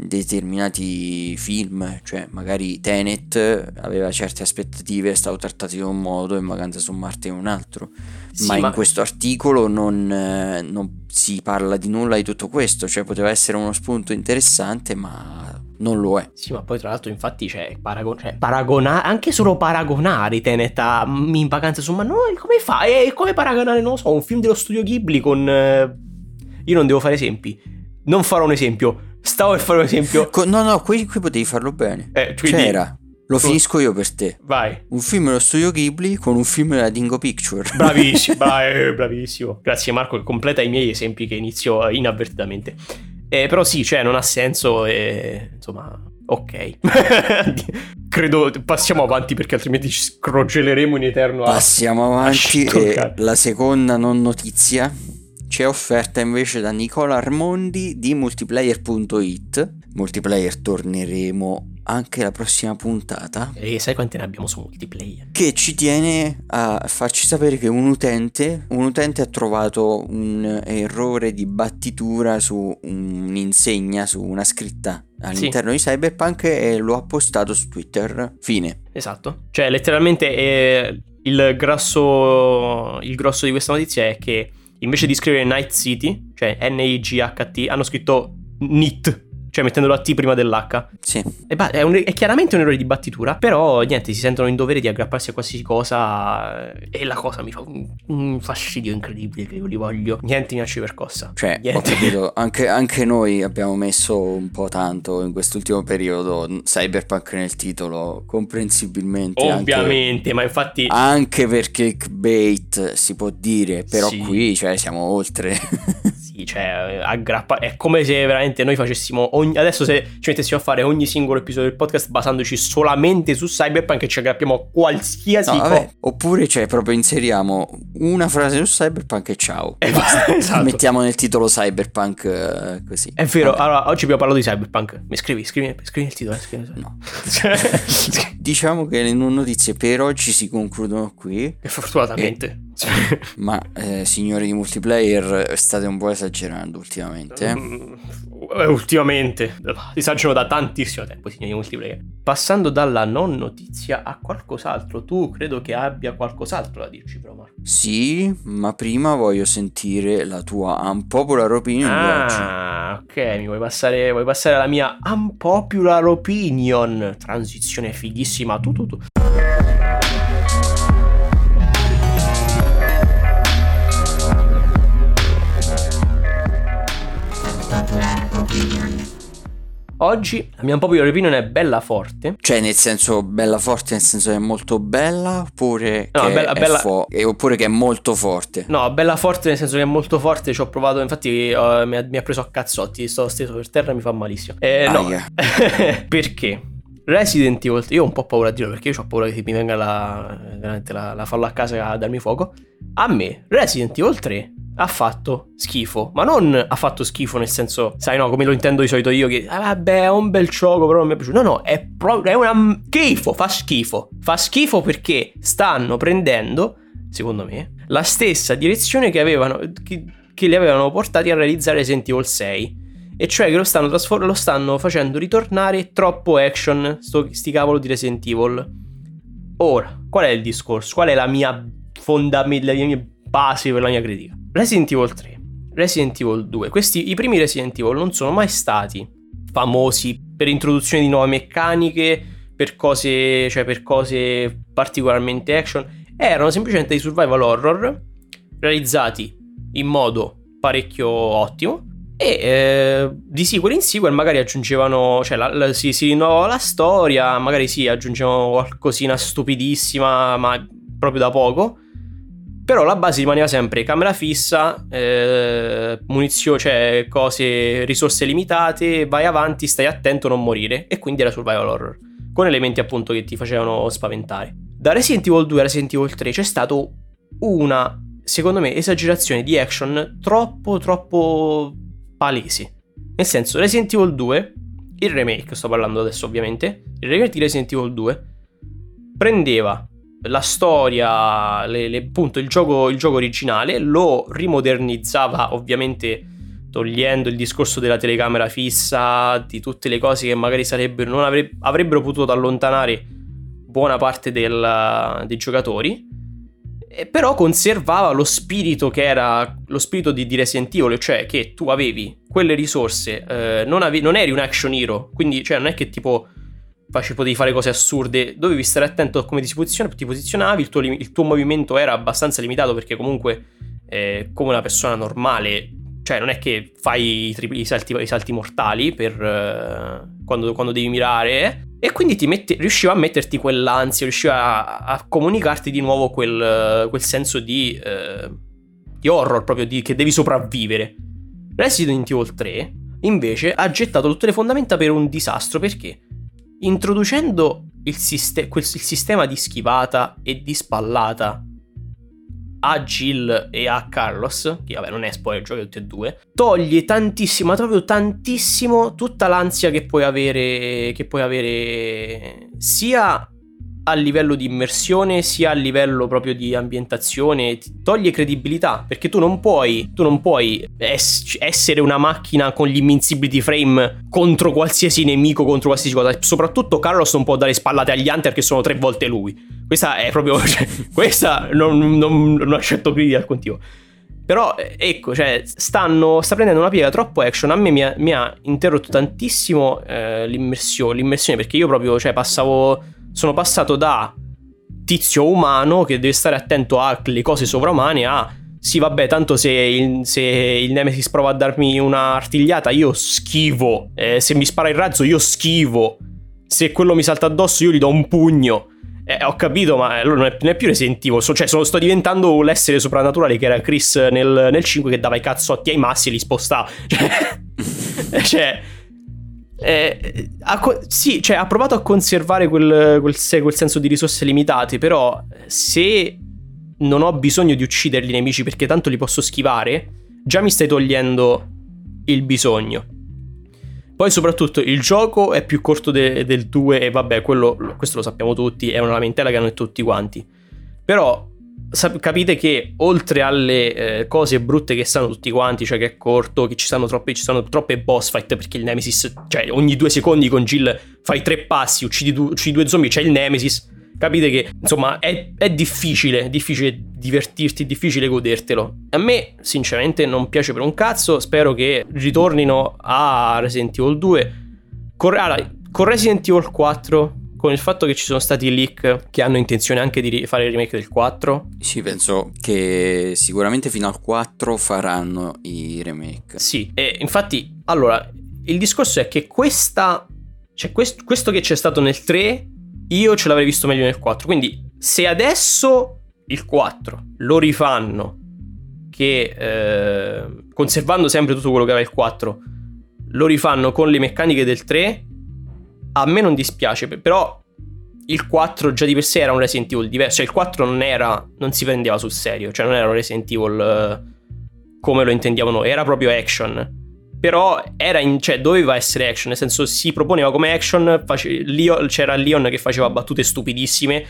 determinati film, cioè magari Tenet aveva certe aspettative, è stato trattato in un modo e Vacanza su Marte in un altro. Sì, ma, ma- in questo articolo non, non si parla di nulla di tutto questo, cioè poteva essere uno spunto interessante, ma non lo è. Sì, ma poi tra l'altro infatti c'è paragon- cioè, paragonare, anche solo paragonare Tenet a mm, in vacanza su Marte, no, come fai? È come paragonare, non lo so, un film dello studio Ghibli con... eh, Io non devo fare esempi, non farò un esempio, stavo per fare un esempio... Co- no, no, qui, qui potevi farlo bene. Eh, quindi- C'era, lo finisco io per te. Vai. Un film dello studio Ghibli con un film della Dingo Picture. Bravissimo, bra- bravissimo. Grazie Marco che completa i miei esempi che inizio eh, inavvertitamente. Eh, però sì, cioè non ha senso e insomma, ok. Credo passiamo avanti perché altrimenti ci scrogeleremo in eterno a... Passiamo avanti a e la seconda non notizia ci è offerta invece da Nicola Armondi di multiplayer.it. Multiplayer torneremo anche la prossima puntata. E sai quante ne abbiamo su multiplayer? Che ci tiene a farci sapere che un utente, un utente ha trovato un errore di battitura su un'insegna, su una scritta all'interno di Cyberpunk e lo ha postato su Twitter. Fine. Esatto. Cioè letteralmente eh, il, grosso, il grosso di questa notizia è che invece di scrivere Night City, cioè N-I-G-H-T, hanno scritto NIT, cioè mettendo la T prima dell'H. Sì. E ba- è, un- è chiaramente un errore di battitura, però niente, si sentono in dovere di aggrapparsi a qualsiasi cosa e la cosa mi fa un, un fastidio incredibile che io li voglio. Niente mi ci percossa. Cioè, ho Niente. capito, anche, anche noi abbiamo messo un po' tanto in quest'ultimo periodo Cyberpunk nel titolo, comprensibilmente. anche- Ovviamente, ma infatti... Anche perché clickbait si può dire, però Sì. qui cioè, siamo oltre. Cioè, aggrappa- è come se veramente noi facessimo ogni... Adesso se ci mettessimo a fare ogni singolo episodio del podcast basandoci solamente su Cyberpunk e ci aggrappiamo a qualsiasi No, cosa. oppure cioè, proprio inseriamo una frase su Cyberpunk e ciao. E basta, esatto. Mettiamo nel titolo Cyberpunk eh, così. È vero, Vabbè. allora oggi abbiamo parlato di Cyberpunk. Mi scrivi, scrivi, scrivi il titolo. eh, scrivi- No. Cioè, Diciamo che le notizie per oggi si concludono qui. e fortunatamente. Ma eh, signori di multiplayer, state un po' esagerando ultimamente. Mm, Ultimamente esagerano da tantissimo tempo, signori multiplayer. Passando dalla non notizia a qualcos'altro, tu credo che abbia qualcos'altro da dirci, però, Marco. Sì, ma prima voglio sentire la tua unpopular opinion di oggi. Ah, ok, mi vuoi passare, vuoi passare alla mia unpopular opinion? Transizione fighissima. Tu, tu, tu. Oggi la mia unpopular opinion è bella forte. Cioè, nel senso, bella forte, nel senso che è molto bella, oppure, No, che, bella- è bella- fo- eh, oppure che è molto forte. No, bella forte nel senso che è molto forte. Ci ho provato, infatti, eh, mi, ha, mi ha preso a cazzotti. Sto steso per terra e mi fa malissimo. Eh, no, perché? Resident Evil, io ho un po' paura a dirlo perché io ho paura che mi venga la, veramente la, la fallo a casa a darmi fuoco. A me, Resident Evil 3 ha fatto schifo, ma non ha fatto schifo nel senso, sai no, come lo intendo di solito io che ah, vabbè è un bel gioco però non mi è piaciuto. No, no, è proprio è una schifo, fa schifo. Fa schifo perché stanno prendendo, secondo me, la stessa direzione che avevano che, che li avevano portati a realizzare Resident Evil 6. E cioè che lo stanno, trasfor- lo stanno facendo ritornare troppo action, sto, sti cavolo di Resident Evil. Ora, qual è il discorso? Qual è la mia fondamenta, la mia base per la mia critica? Resident Evil 3, Resident Evil 2, questi, i primi Resident Evil non sono mai stati famosi per introduzione di nuove meccaniche, per cose, cioè per cose particolarmente action, erano semplicemente dei survival horror realizzati in modo parecchio ottimo e eh, di sequel in sequel magari aggiungevano, cioè la, la- si, si rinnova la storia, magari sì, aggiungevano qualcosina stupidissima, ma proprio da poco. Però la base rimaneva sempre camera fissa, eh, munizioni, cioè cose, risorse limitate, vai avanti, stai attento a non morire. E quindi era survival horror. Con elementi appunto che ti facevano spaventare. Da Resident Evil 2 a Resident Evil 3 c'è stato una, secondo me, esagerazione di action troppo, troppo palesi. Nel senso, Resident Evil 2, il remake, sto parlando adesso ovviamente, il remake di Resident Evil 2 prendeva la storia, le- le- appunto il gioco, il gioco originale, lo rimodernizzava ovviamente togliendo il discorso della telecamera fissa, di tutte le cose che magari sarebbero, non avre- avrebbero potuto allontanare buona parte del, dei giocatori, però conservava lo spirito che era lo spirito di, di Resident cioè che tu avevi quelle risorse, eh, non, ave- non, eri un action hero, quindi cioè, non è che tipo facevi, potevi fare cose assurde, dovevi stare attento a come ti, posizion- ti posizionavi, il tuo, il tuo, movimento era abbastanza limitato perché comunque eh, come una persona normale cioè, non è che fai i, tripli, i, salti, i salti, mortali per uh, quando, quando, devi mirare. E quindi ti metti, riusciva a metterti quell'ansia, riusciva a, a comunicarti di nuovo quel, quel senso di, uh, di, horror, proprio di, che devi sopravvivere. Resident Evil 3, invece, ha gettato tutte le fondamenta per un disastro perché introducendo il, siste- quel, il sistema di schivata e di spallata a Jill e a Carlos, che vabbè non è spoiler, giochi tutti e due, toglie tantissimo, ma proprio tantissimo tutta l'ansia che puoi avere, che puoi avere sia a livello di immersione sia a livello proprio di ambientazione ti toglie credibilità perché tu non puoi tu non puoi es- essere una macchina con gli invincibility frame contro qualsiasi nemico contro qualsiasi cosa soprattutto Carlos non può dare spallate agli Hunter che sono tre volte lui questa è proprio. Cioè, questa non, non, non accetto qui al continuo. Però ecco, cioè, stanno, sta prendendo una piega troppo action. A me mi ha, mi ha interrotto tantissimo eh, l'immersione, l'immersione, perché io proprio, cioè, passavo. Sono passato da tizio umano che deve stare attento alle cose sovraumane a. Sì, vabbè, tanto se il, se il Nemesis prova a darmi una artigliata, io schivo. Eh, se mi spara il razzo, io schivo. Se quello mi salta addosso, io gli do un pugno. Eh, ho capito, ma allora non è, non è più resentivo. So, cioè, sono, sto diventando l'essere soprannaturale che era Chris nel, nel 5 che dava i cazzotti ai massi e li spostava. Cioè, cioè eh, ha, sì, cioè, ha provato a conservare quel, quel, quel senso di risorse limitate, però se non ho bisogno di uccidere i nemici perché tanto li posso schivare, già mi stai togliendo il bisogno. Poi soprattutto il gioco è più corto de- del 2 e vabbè, quello, questo lo sappiamo tutti, è una lamentela che hanno tutti quanti. Però capite che oltre alle eh, cose brutte che sanno tutti quanti, cioè che è corto, che ci stanno, troppe, ci stanno troppe boss fight perché il Nemesis, cioè ogni due secondi con Jill fai tre passi, uccidi, du- uccidi due zombie, c'è il Nemesis capite che insomma è, è difficile, difficile divertirti, difficile godertelo. A me sinceramente non piace per un cazzo, spero che ritornino a Resident Evil 2. Con, allora, con Resident Evil 4 con il fatto che ci sono stati leak che hanno intenzione anche di fare il remake del 4? Sì, penso che sicuramente fino al 4 faranno i remake. Sì, e infatti, allora, il discorso è che questa, cioè quest, questo che c'è stato nel 3 io ce l'avrei visto meglio nel 4. Quindi, se adesso il 4 lo rifanno, che eh, conservando sempre tutto quello che aveva il 4, lo rifanno con le meccaniche del 3, a me non dispiace, però il 4 già di per sé era un Resident Evil diverso, cioè il 4 non era, non si prendeva sul serio, cioè non era un Resident Evil eh, come lo intendiamo noi, era proprio action. Però era in, cioè, doveva essere action, nel senso si proponeva come action, face, Leon, c'era Leon che faceva battute stupidissime,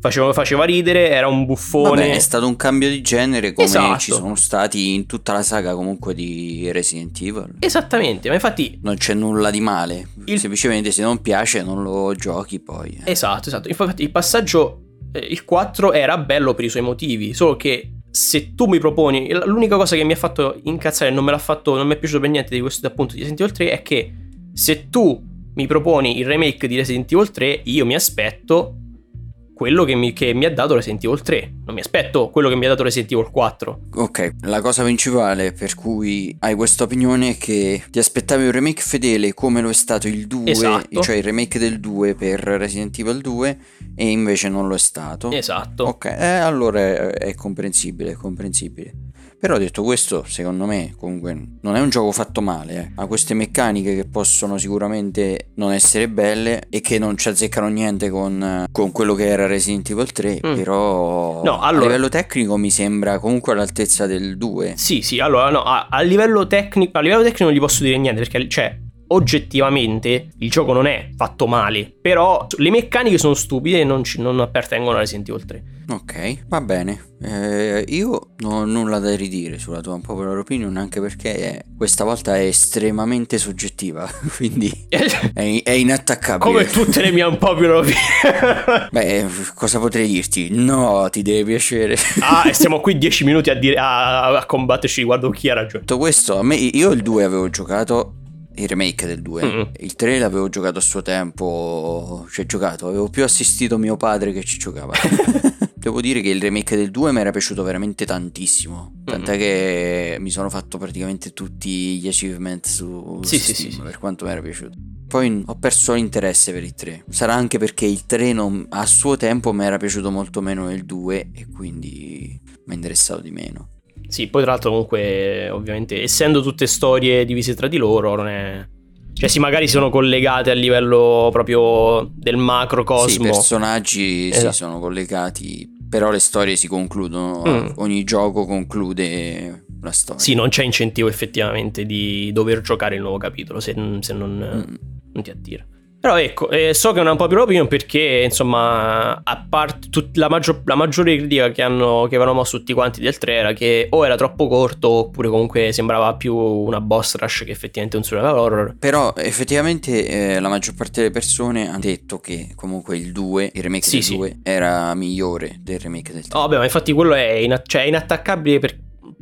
faceva, faceva, ridere, era un buffone. Vabbè, è stato un cambio di genere come esatto. ci sono stati in tutta la saga comunque di Resident Evil. Esattamente, ma infatti... Non c'è nulla di male, il... semplicemente se non piace non lo giochi poi. Eh. Esatto, esatto, infatti il passaggio, eh, il 4 era bello per i suoi motivi, solo che se tu mi proponi, l'unica cosa che mi ha fatto incazzare non me l'ha fatto, non mi è piaciuto per niente di questo appunto di Resident Evil 3 è che se tu mi proponi il remake di Resident Evil 3, io mi aspetto quello che mi, che mi, ha dato Resident Evil 3. Non mi aspetto quello che mi ha dato Resident Evil 4. Ok, la cosa principale per cui hai questa opinione è che ti aspettavi un remake fedele come lo è stato il 2, esatto. cioè il remake del 2 per Resident Evil 2 e invece non lo è stato. Esatto. Ok, eh, allora è, è comprensibile, è comprensibile. Però detto questo, secondo me comunque non è un gioco fatto male, eh. ha queste meccaniche che possono sicuramente non essere belle e che non ci azzeccano niente con, con quello che era Resident Evil 3, mm. però no, allora... a livello tecnico mi sembra comunque all'altezza del 2. Sì, sì, allora no, a, a, livello tecnico, a livello tecnico non gli posso dire niente perché cioè oggettivamente il gioco non è fatto male, però le meccaniche sono stupide e non, ci, non appartengono a Resident Evil 3. Ok, va bene. Eh, io non ho nulla da ridire sulla tua unpopular opinion, anche perché questa volta è estremamente soggettiva, quindi è, è, inattaccabile. Come tutte le mie unpopular opinion. Beh, cosa potrei dirti? No, ti deve piacere. ah, e stiamo qui dieci minuti a, dire, a, a combatterci riguardo chi ha ragione. Tutto questo, a me, io il 2 avevo giocato il remake del 2. Mm-hmm. Il 3 l'avevo giocato a suo tempo, ci ho giocato, avevo più assistito mio padre che ci giocava. Devo dire che il remake del 2 mi era piaciuto veramente tantissimo. Tant'è mm-hmm. che mi sono fatto praticamente tutti gli achievement su sì, Steam, sì, sì, per quanto mi era piaciuto. Poi ho perso l'interesse per il 3. Sarà anche perché il 3 non, a suo tempo mi era piaciuto molto meno del 2 e quindi mi è interessato di meno. Sì, poi tra l'altro comunque, ovviamente, essendo tutte storie divise tra di loro, non è... Cioè, sì, magari sono collegate a livello proprio del macrocosmo. Sì, i personaggi esatto. sì, sono collegati, però le storie si concludono. Mm. Ogni gioco conclude la storia. Sì, non c'è incentivo effettivamente di dover giocare il nuovo capitolo se, se non, mm. non ti attira. Però ecco, eh, so che è una popular opinion perché, insomma, a parte tut- la, maggior- la, maggiore critica che, hanno, che avevano mosso tutti quanti del 3 era che o era troppo corto oppure comunque sembrava più una boss rush che effettivamente un survival horror. Però effettivamente eh, la maggior parte delle persone hanno detto che comunque il 2, il remake sì, del sì. 2, era migliore del remake del 3. Oh, vabbè, ma infatti quello è, in- cioè, è inattaccabile perché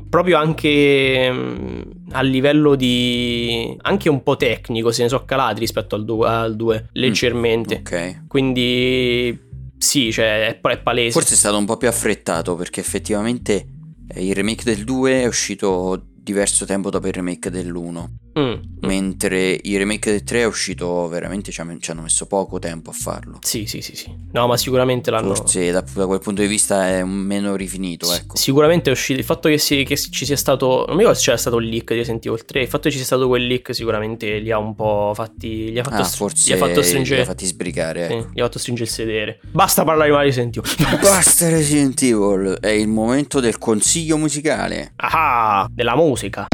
proprio anche mm, a livello di anche un po' tecnico se ne so calati rispetto al 2 al mm, leggermente. mm, ok. Quindi sì cioè è, è palese. Forse è stato un po' più affrettato perché effettivamente eh, il remake del 2 è uscito diverso tempo dopo il remake dell'1 Mm. Mentre il remake del 3 è uscito veramente, ci hanno messo poco tempo a farlo. Sì, sì, sì, sì. No, ma sicuramente l'hanno... Forse da, da quel punto di vista è meno rifinito, ecco. sicuramente è uscito, il fatto che, si, che, ci sia stato, non mi ricordo se c'era stato il leak di Sentivo il 3, il fatto che ci sia stato quel leak sicuramente li ha un po' fatti... Gli ha fatto, ah, forse gli ha fatto stringere... Li ha fatti sbrigare, ecco. sì, gli ha fatto stringere il sedere. Basta parlare di Mario Resident Evil. Basta Resident Evil, è il momento del consiglio musicale. Ah, della musica.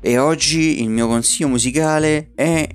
E oggi il mio consiglio musicale è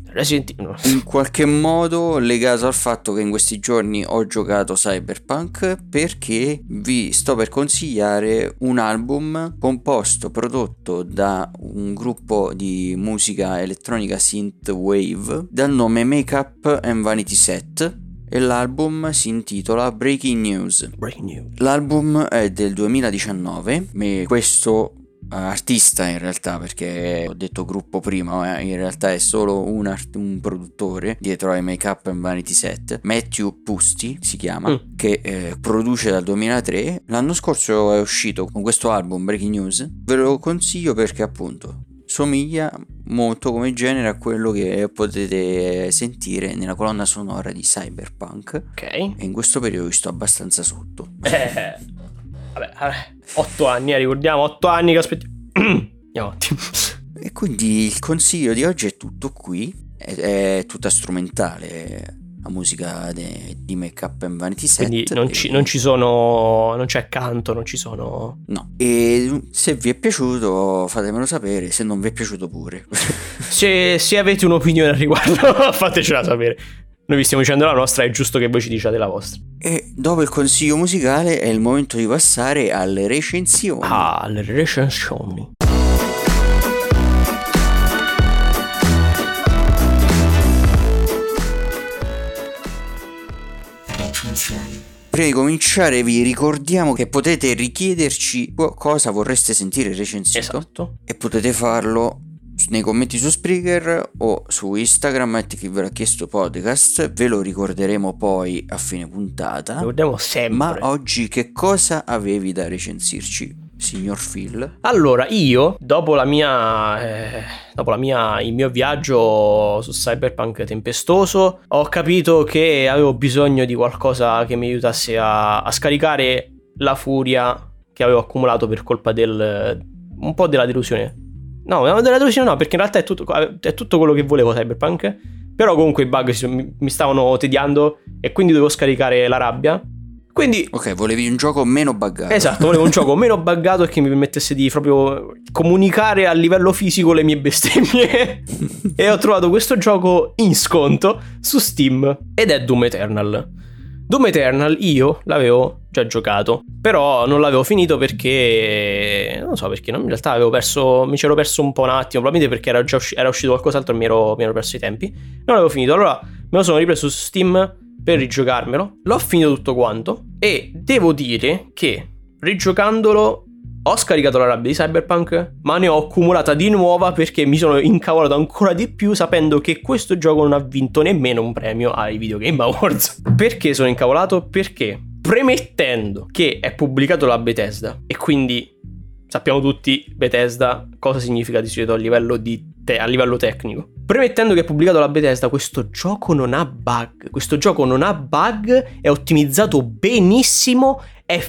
in qualche modo legato al fatto che in questi giorni ho giocato Cyberpunk perché vi sto per consigliare un album composto, prodotto da un gruppo di musica elettronica synthwave dal nome Makeup and Vanity Set e l'album si intitola Breaking News. Breaking News. L'album è del 2019, questo artista in realtà perché ho detto gruppo prima in realtà è solo un, art- un produttore dietro ai Make Up and Vanity Set Matthew Pusti si chiama mm. che eh, produce dal 2003 l'anno scorso è uscito con questo album Breaking News. Ve lo consiglio perché appunto somiglia molto come genere a quello che potete sentire nella colonna sonora di Cyberpunk. Ok. E in questo periodo vi sto abbastanza sotto. Eh Vabbè, 8 anni, eh, ricordiamo, 8 anni che aspettiamo. Andiamo avanti. E quindi il consiglio di oggi è tutto qui, è, è tutta strumentale la musica de, di Make Up and Vanity Set. Quindi non, ci, non, ci, sono, non c'è canto, non ci sono... No, e se vi è piaciuto fatemelo sapere, se non vi è piaciuto pure. se, se avete un'opinione al riguardo fatecela sapere. Noi vi stiamo dicendo la nostra, è giusto che voi ci diciate la vostra. E dopo il consiglio musicale è il momento di passare alle recensioni. Ah, alle recensioni. Prima di cominciare vi ricordiamo che potete richiederci cosa vorreste sentire recensito esatto. e potete farlo nei commenti su Spreaker o su Instagram at chi ve l'ha chiesto podcast ve lo ricorderemo poi a fine puntata. Ricordiamo sempre. Ma oggi che cosa avevi da recensirci signor Phil? Allora io dopo la mia eh, dopo la mia, il mio viaggio su Cyberpunk tempestoso ho capito che avevo bisogno di qualcosa che mi aiutasse a, a scaricare la furia che avevo accumulato per colpa del un po' della delusione No, della delusione no, perché in realtà è tutto, è tutto quello che volevo Cyberpunk. Però comunque i bug mi, mi stavano tediando e quindi dovevo scaricare la rabbia. Quindi Ok, volevi un gioco meno buggato. Esatto, volevo un gioco meno buggato e che mi permettesse di proprio comunicare a livello fisico le mie bestemmie. e ho trovato questo gioco in sconto su Steam ed è Doom Eternal. Doom Eternal io l'avevo già giocato, però non l'avevo finito perché non so perché, in realtà avevo perso mi c'ero perso un po' un attimo, probabilmente perché era già usci- era uscito qualcos'altro e mi ero, mi ero perso i tempi. Non l'avevo finito, allora me lo sono ripreso su Steam per rigiocarmelo. L'ho finito tutto quanto e devo dire che rigiocandolo ho scaricato la rabbia di Cyberpunk, ma ne ho accumulata di nuova perché mi sono incavolato ancora di più sapendo che questo gioco non ha vinto nemmeno un premio ai Video Game Awards. Perché sono incavolato? Perché premettendo che è pubblicato la Bethesda e quindi sappiamo tutti Bethesda cosa significa di solito a livello, te- a livello tecnico. Premettendo che è pubblicato la Bethesda, questo gioco non ha bug. Questo gioco non ha bug, è ottimizzato benissimo, è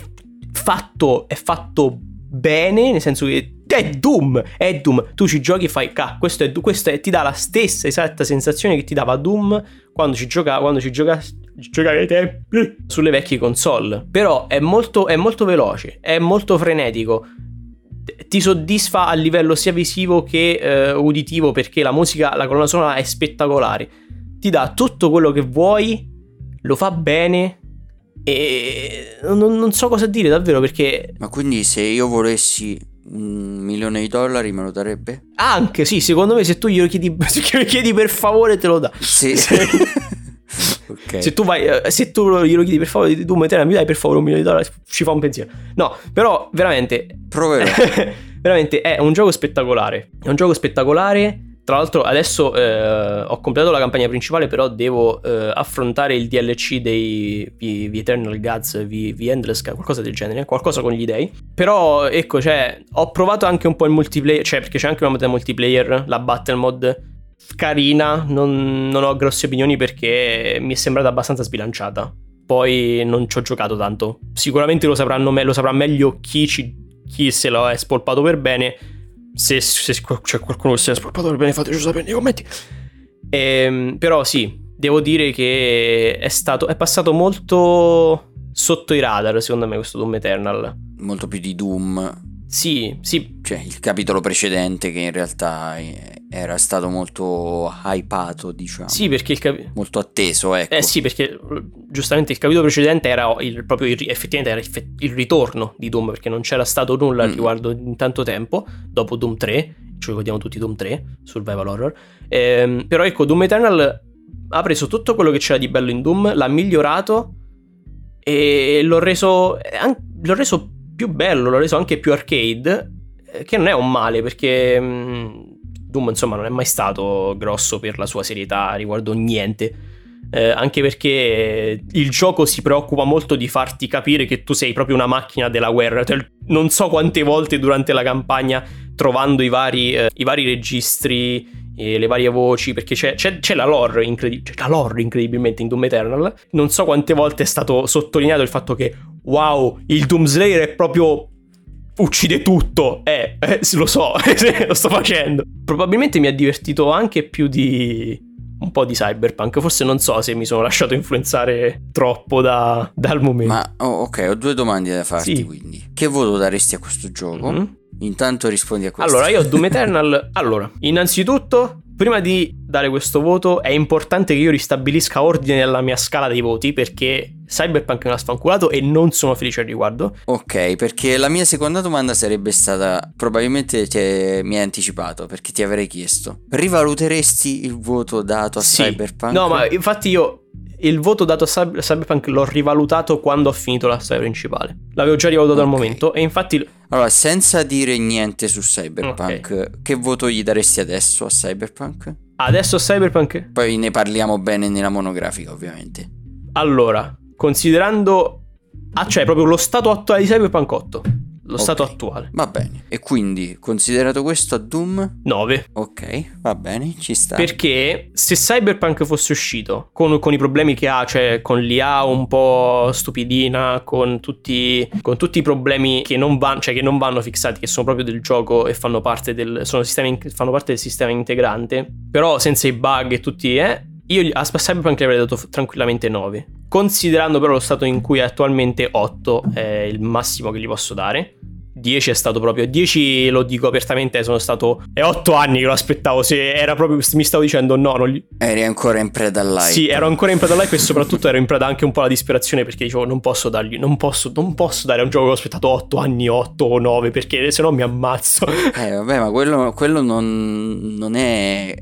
fatto, è fatto bene, nel senso che è Doom, è Doom. Tu ci giochi e fai, ca, questo, è, questo è, ti dà la stessa esatta sensazione che ti dava Doom quando ci giocava, quando ci giocava giocare ai tempi sulle vecchie console. Però è molto, è molto veloce, è molto frenetico ti soddisfa a livello sia visivo che eh, uditivo perché la musica, la colonna sonora è spettacolare. Ti dà tutto quello che vuoi, lo fa bene e non, non so cosa dire davvero perché... Ma quindi se io volessi un milione di dollari me lo darebbe? Anche sì, secondo me se tu glielo chiedi, chiedi per favore te lo dà. Sì. Okay. Se tu vai, eh, se tu glielo chiedi per favore Doom Eternal, mi dai per favore un milione di dollari, ci fa un pensiero. No, però veramente. Proverò. veramente è un gioco spettacolare. È un gioco spettacolare. Tra l'altro adesso eh, ho completato la campagna principale, però devo eh, affrontare il DLC dei The, Eternal Gods, The, The Endless, qualcosa del genere, qualcosa con gli dei. Però ecco, cioè, ho provato anche un po' il multiplayer, cioè perché c'è anche una modalità multiplayer, la battle mod carina, non, non, ho grosse opinioni perché mi è sembrata abbastanza sbilanciata. Poi non ci ho giocato tanto. Sicuramente lo, sapranno me- lo saprà meglio chi, ci, chi se è spolpato per bene. Se, se c'è qualcuno che si è spolpato per bene, fateci sapere nei commenti. Ehm, però sì, devo dire che è, stato, è passato molto sotto i radar, secondo me, questo Doom Eternal. Molto più di Doom sì, sì. Cioè, il capitolo precedente che in realtà era stato molto hypato, diciamo. Sì, perché il capitolo... Molto atteso, ecco. Eh sì, perché giustamente il capitolo precedente era il, proprio il, effettivamente era il, ritorno di Doom, perché non c'era stato nulla mm. riguardo in tanto tempo, dopo Doom 3, ci ricordiamo tutti Doom 3, Survival Horror. Ehm, però ecco, Doom Eternal ha preso tutto quello che c'era di bello in Doom, l'ha migliorato e l'ho reso, l'ho reso più bello, l'ho reso anche più arcade, eh, che non è un male perché mm, Doom insomma non è mai stato grosso per la sua serietà riguardo niente. Eh, anche perché il gioco si preoccupa molto di farti capire che tu sei proprio una macchina della guerra. Cioè, non so quante volte durante la campagna, trovando i vari, eh, i vari registri, e le varie voci, perché c'è, c'è, c'è la, lore incredi- c'è la lore incredibilmente in Doom Eternal. Non so quante volte è stato sottolineato il fatto che, wow, il Doom Slayer è proprio uccide tutto. Eh, eh lo so, lo sto facendo. Probabilmente mi ha divertito anche più di un po' di cyberpunk. Forse non so se mi sono lasciato influenzare troppo da, dal momento. Ma oh, ok, ho due domande da farti sì. quindi. Che voto daresti a questo gioco? Mm-hmm. Intanto rispondi a questo. Allora, io ho Doom Eternal. allora, innanzitutto, prima di dare questo voto, è importante che io ristabilisca ordine nella mia scala dei voti perché Cyberpunk mi ha sfanculato e non sono felice al riguardo. Ok, perché la mia seconda domanda sarebbe stata: probabilmente te, mi hai anticipato perché ti avrei chiesto, rivaluteresti il voto dato a sì. Cyberpunk? No, ma infatti io il voto dato a Cyberpunk l'ho rivalutato quando ho finito la storia principale. L'avevo già rivalutato okay. al momento e infatti... Allora, senza dire niente su Cyberpunk, okay. che voto gli daresti adesso a Cyberpunk? Adesso a Cyberpunk? Poi ne parliamo bene nella monografica, ovviamente. Allora, considerando... Ah, cioè proprio lo stato attuale di Cyberpunk 8 lo okay. stato attuale. Va bene. E quindi, considerato questo a Doom? 9. Ok, va bene, ci sta. Perché se Cyberpunk fosse uscito con, con i problemi che ha, cioè con l'IA un po' stupidina, con tutti, con tutti i problemi che non, van, cioè che non vanno fissati, che sono proprio del gioco e fanno parte del, sistemi, fanno parte del sistema integrante, però senza i bug e tutti, eh, Io a Cyberpunk gli avrei dato tranquillamente 9. Considerando però lo stato in cui è attualmente 8 è il massimo che gli posso dare. 10 è stato proprio 10 lo dico apertamente sono stato è 8 anni che lo aspettavo se era proprio mi stavo dicendo no non gli... eri ancora in preda al live sì ero ancora in preda al live e soprattutto ero in preda anche un po' alla disperazione perché dicevo non posso dargli non posso, non posso dare a un gioco che ho aspettato 8 anni 8 o 9 perché se no mi ammazzo eh vabbè ma quello, quello non, non è.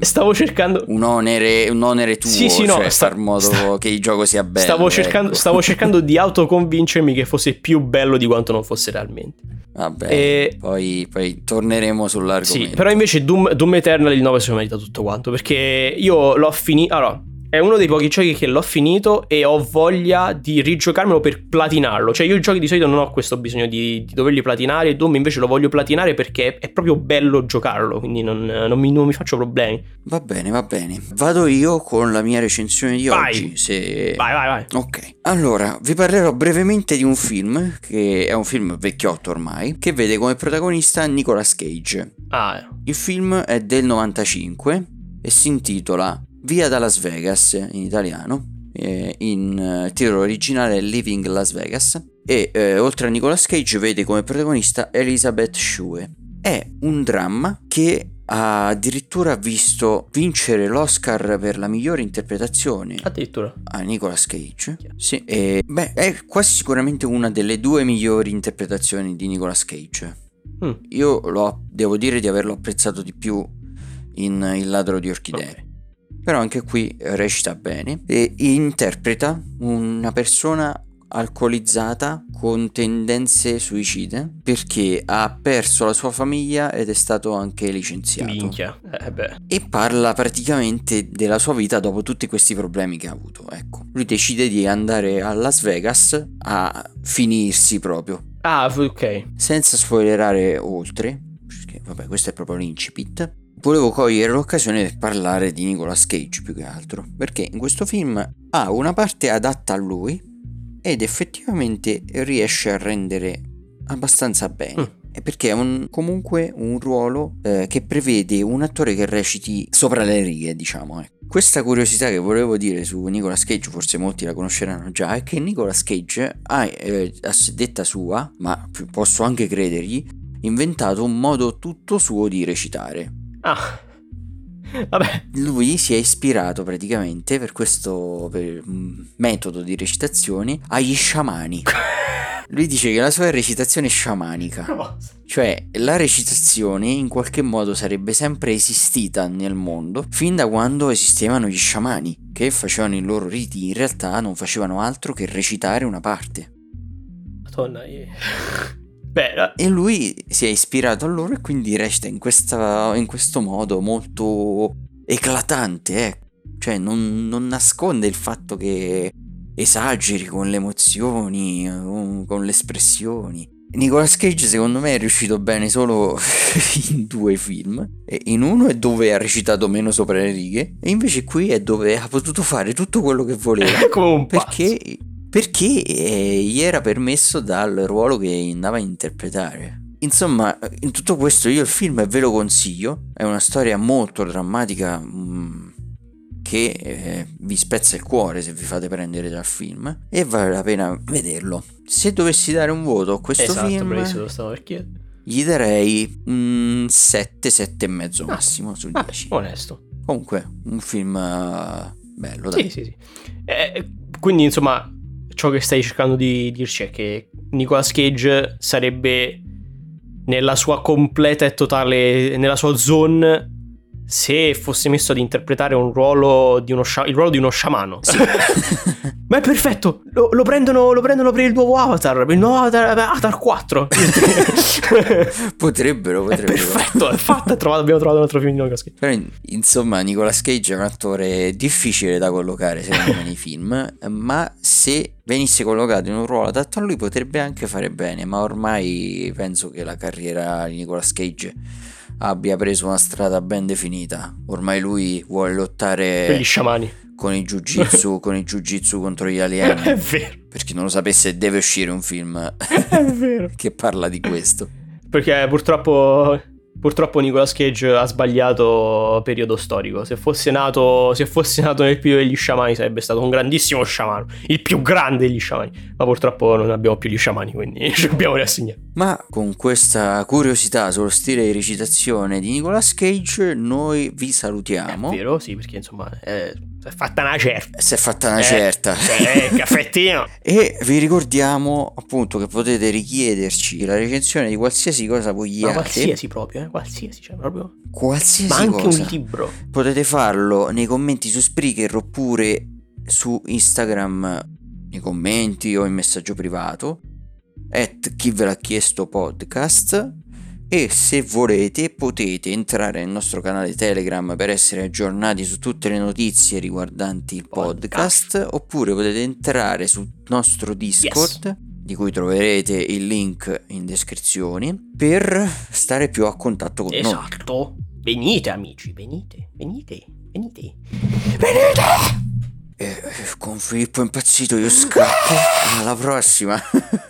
Stavo cercando un onere, un onere tuo, sì, sì, no, cioè sta, far modo sta, che il gioco sia bello. Stavo cercando, ecco. stavo cercando di autoconvincermi che fosse più bello di quanto non fosse realmente. Vabbè, e... poi, poi, torneremo sull'argomento. Sì, però invece Doom, Doom Eternal il 9 si merita tutto quanto perché io l'ho finito. Allora, è uno dei pochi giochi che l'ho finito e ho voglia di rigiocarmelo per platinarlo. Cioè, io i giochi di solito non ho questo bisogno di, di doverli platinare. Doom invece lo voglio platinare perché è proprio bello giocarlo. Quindi non, non, mi, non mi, faccio problemi. Va bene, va bene. Vado io con la mia recensione di vai. oggi. Se... Vai, vai, vai. Ok. Allora, vi parlerò brevemente di un film che è un film vecchiotto ormai. Che vede come protagonista Nicolas Cage. Ah. Il film è del 95 e si intitola Via da Las Vegas in italiano, eh, in eh, titolo originale Living Las Vegas e eh, oltre a Nicolas Cage vede come protagonista Elizabeth Shue. È un dramma che ha addirittura visto vincere l'Oscar per la migliore interpretazione addirittura a Nicolas Cage. Sì, e, beh, è quasi sicuramente una delle due migliori interpretazioni di Nicolas Cage. Mm. Io lo, devo dire di averlo apprezzato di più in Il ladro di orchidee. Okay però anche qui recita bene e interpreta una persona alcolizzata con tendenze suicide perché ha perso la sua famiglia ed è stato anche licenziato. Minchia. Eh e parla praticamente della sua vita dopo tutti questi problemi che ha avuto. Ecco, lui decide di andare a Las Vegas a finirsi proprio. Ah, ok. Senza spoilerare oltre, perché vabbè, questo è proprio l'incipit volevo cogliere l'occasione per parlare di Nicolas Cage più che altro, perché in questo film ha una parte adatta a lui ed effettivamente riesce a rendere abbastanza bene. Mm. Perché è un, comunque un ruolo eh, che prevede un attore che reciti sopra le righe, diciamo. Eh. Questa curiosità che volevo dire su Nicolas Cage, forse molti la conosceranno già, è che Nicolas Cage ha, eh, a detta sua, ma posso anche credergli, inventato un modo tutto suo di recitare. Ah. Vabbè. Lui si è ispirato praticamente per questo per metodo di recitazione agli sciamani. Lui dice che la sua è recitazione sciamanica. Cioè, la recitazione in qualche modo sarebbe sempre esistita nel mondo fin da quando esistevano gli sciamani, che facevano i loro riti, in realtà non facevano altro che recitare una parte. Madonna, io... Beh, e lui si è ispirato a loro e quindi recita in, questa, in questo modo molto eclatante, eh. cioè non, non, nasconde il fatto che esageri con le emozioni, con le espressioni. Nicolas Cage secondo me è riuscito bene solo in due film. In uno è dove ha recitato meno sopra le righe e invece qui è dove ha potuto fare tutto quello che voleva. Perché perché eh, gli era permesso dal ruolo che andava a interpretare. Insomma, in tutto questo io il film ve lo consiglio, è una storia molto drammatica mm, che eh, vi spezza il cuore se vi fate prendere dal film e vale la pena vederlo. Se dovessi dare un voto a questo esatto, film, gli darei un 7, 7 e mezzo ah, massimo su 10. Ah, onesto. Comunque, un film uh, bello, dai. Sì, sì, sì. Eh, quindi, insomma, ciò che stai cercando di dirci è che Nicolas Cage sarebbe nella sua completa e totale, nella sua zone se fosse messo ad interpretare un ruolo di uno, scia- il ruolo di uno sciamano. Sì. Ma è perfetto, lo, lo, prendono, lo, prendono, per il nuovo Avatar, il nuovo Avatar, Avatar 4. potrebbero, potrebbero. È perfetto, è fatto, trovato, abbiamo trovato un altro film di Nicolas Cage. Però insomma Nicolas Cage è un attore difficile da collocare secondo me nei film, ma se venisse collocato in un ruolo adatto a lui potrebbe anche fare bene, ma ormai penso che la carriera di Nicolas Cage abbia preso una strada ben definita. Ormai lui vuole lottare con gli sciamani. Con i jiu-jitsu, con i jiu-jitsu contro gli alieni. È vero. Per chi non lo sapesse, deve uscire un film È vero. che parla di questo. Perché purtroppo Purtroppo Nicolas Cage ha sbagliato periodo storico. Se fosse nato, se fosse nato nel periodo degli sciamani sarebbe stato un grandissimo sciamano, il più grande degli sciamani. Ma purtroppo non abbiamo più gli sciamani, quindi ci dobbiamo riassegnare. Ma con questa curiosità sullo stile di recitazione di Nicolas Cage, noi vi salutiamo. È vero, sì, perché insomma è, si è fatta una certa. Si è fatta una certa. Eh, caffettino. e vi ricordiamo appunto che potete richiederci la recensione di qualsiasi cosa vogliate. Ma qualsiasi proprio, eh? qualsiasi, cioè proprio. Qualsiasi Ma anche cosa. un libro. Potete farlo nei commenti su Spreaker oppure su Instagram nei commenti o in messaggio privato at chi ve l'ha chiesto podcast e se volete potete entrare nel nostro canale Telegram per essere aggiornati su tutte le notizie riguardanti il podcast, Podcast. oppure potete entrare sul nostro Discord di cui troverete il link in descrizione per stare più a contatto con noi. Esatto. Venite amici, venite, venite, venite. Venite! E eh, con Filippo impazzito io scappo. Alla prossima.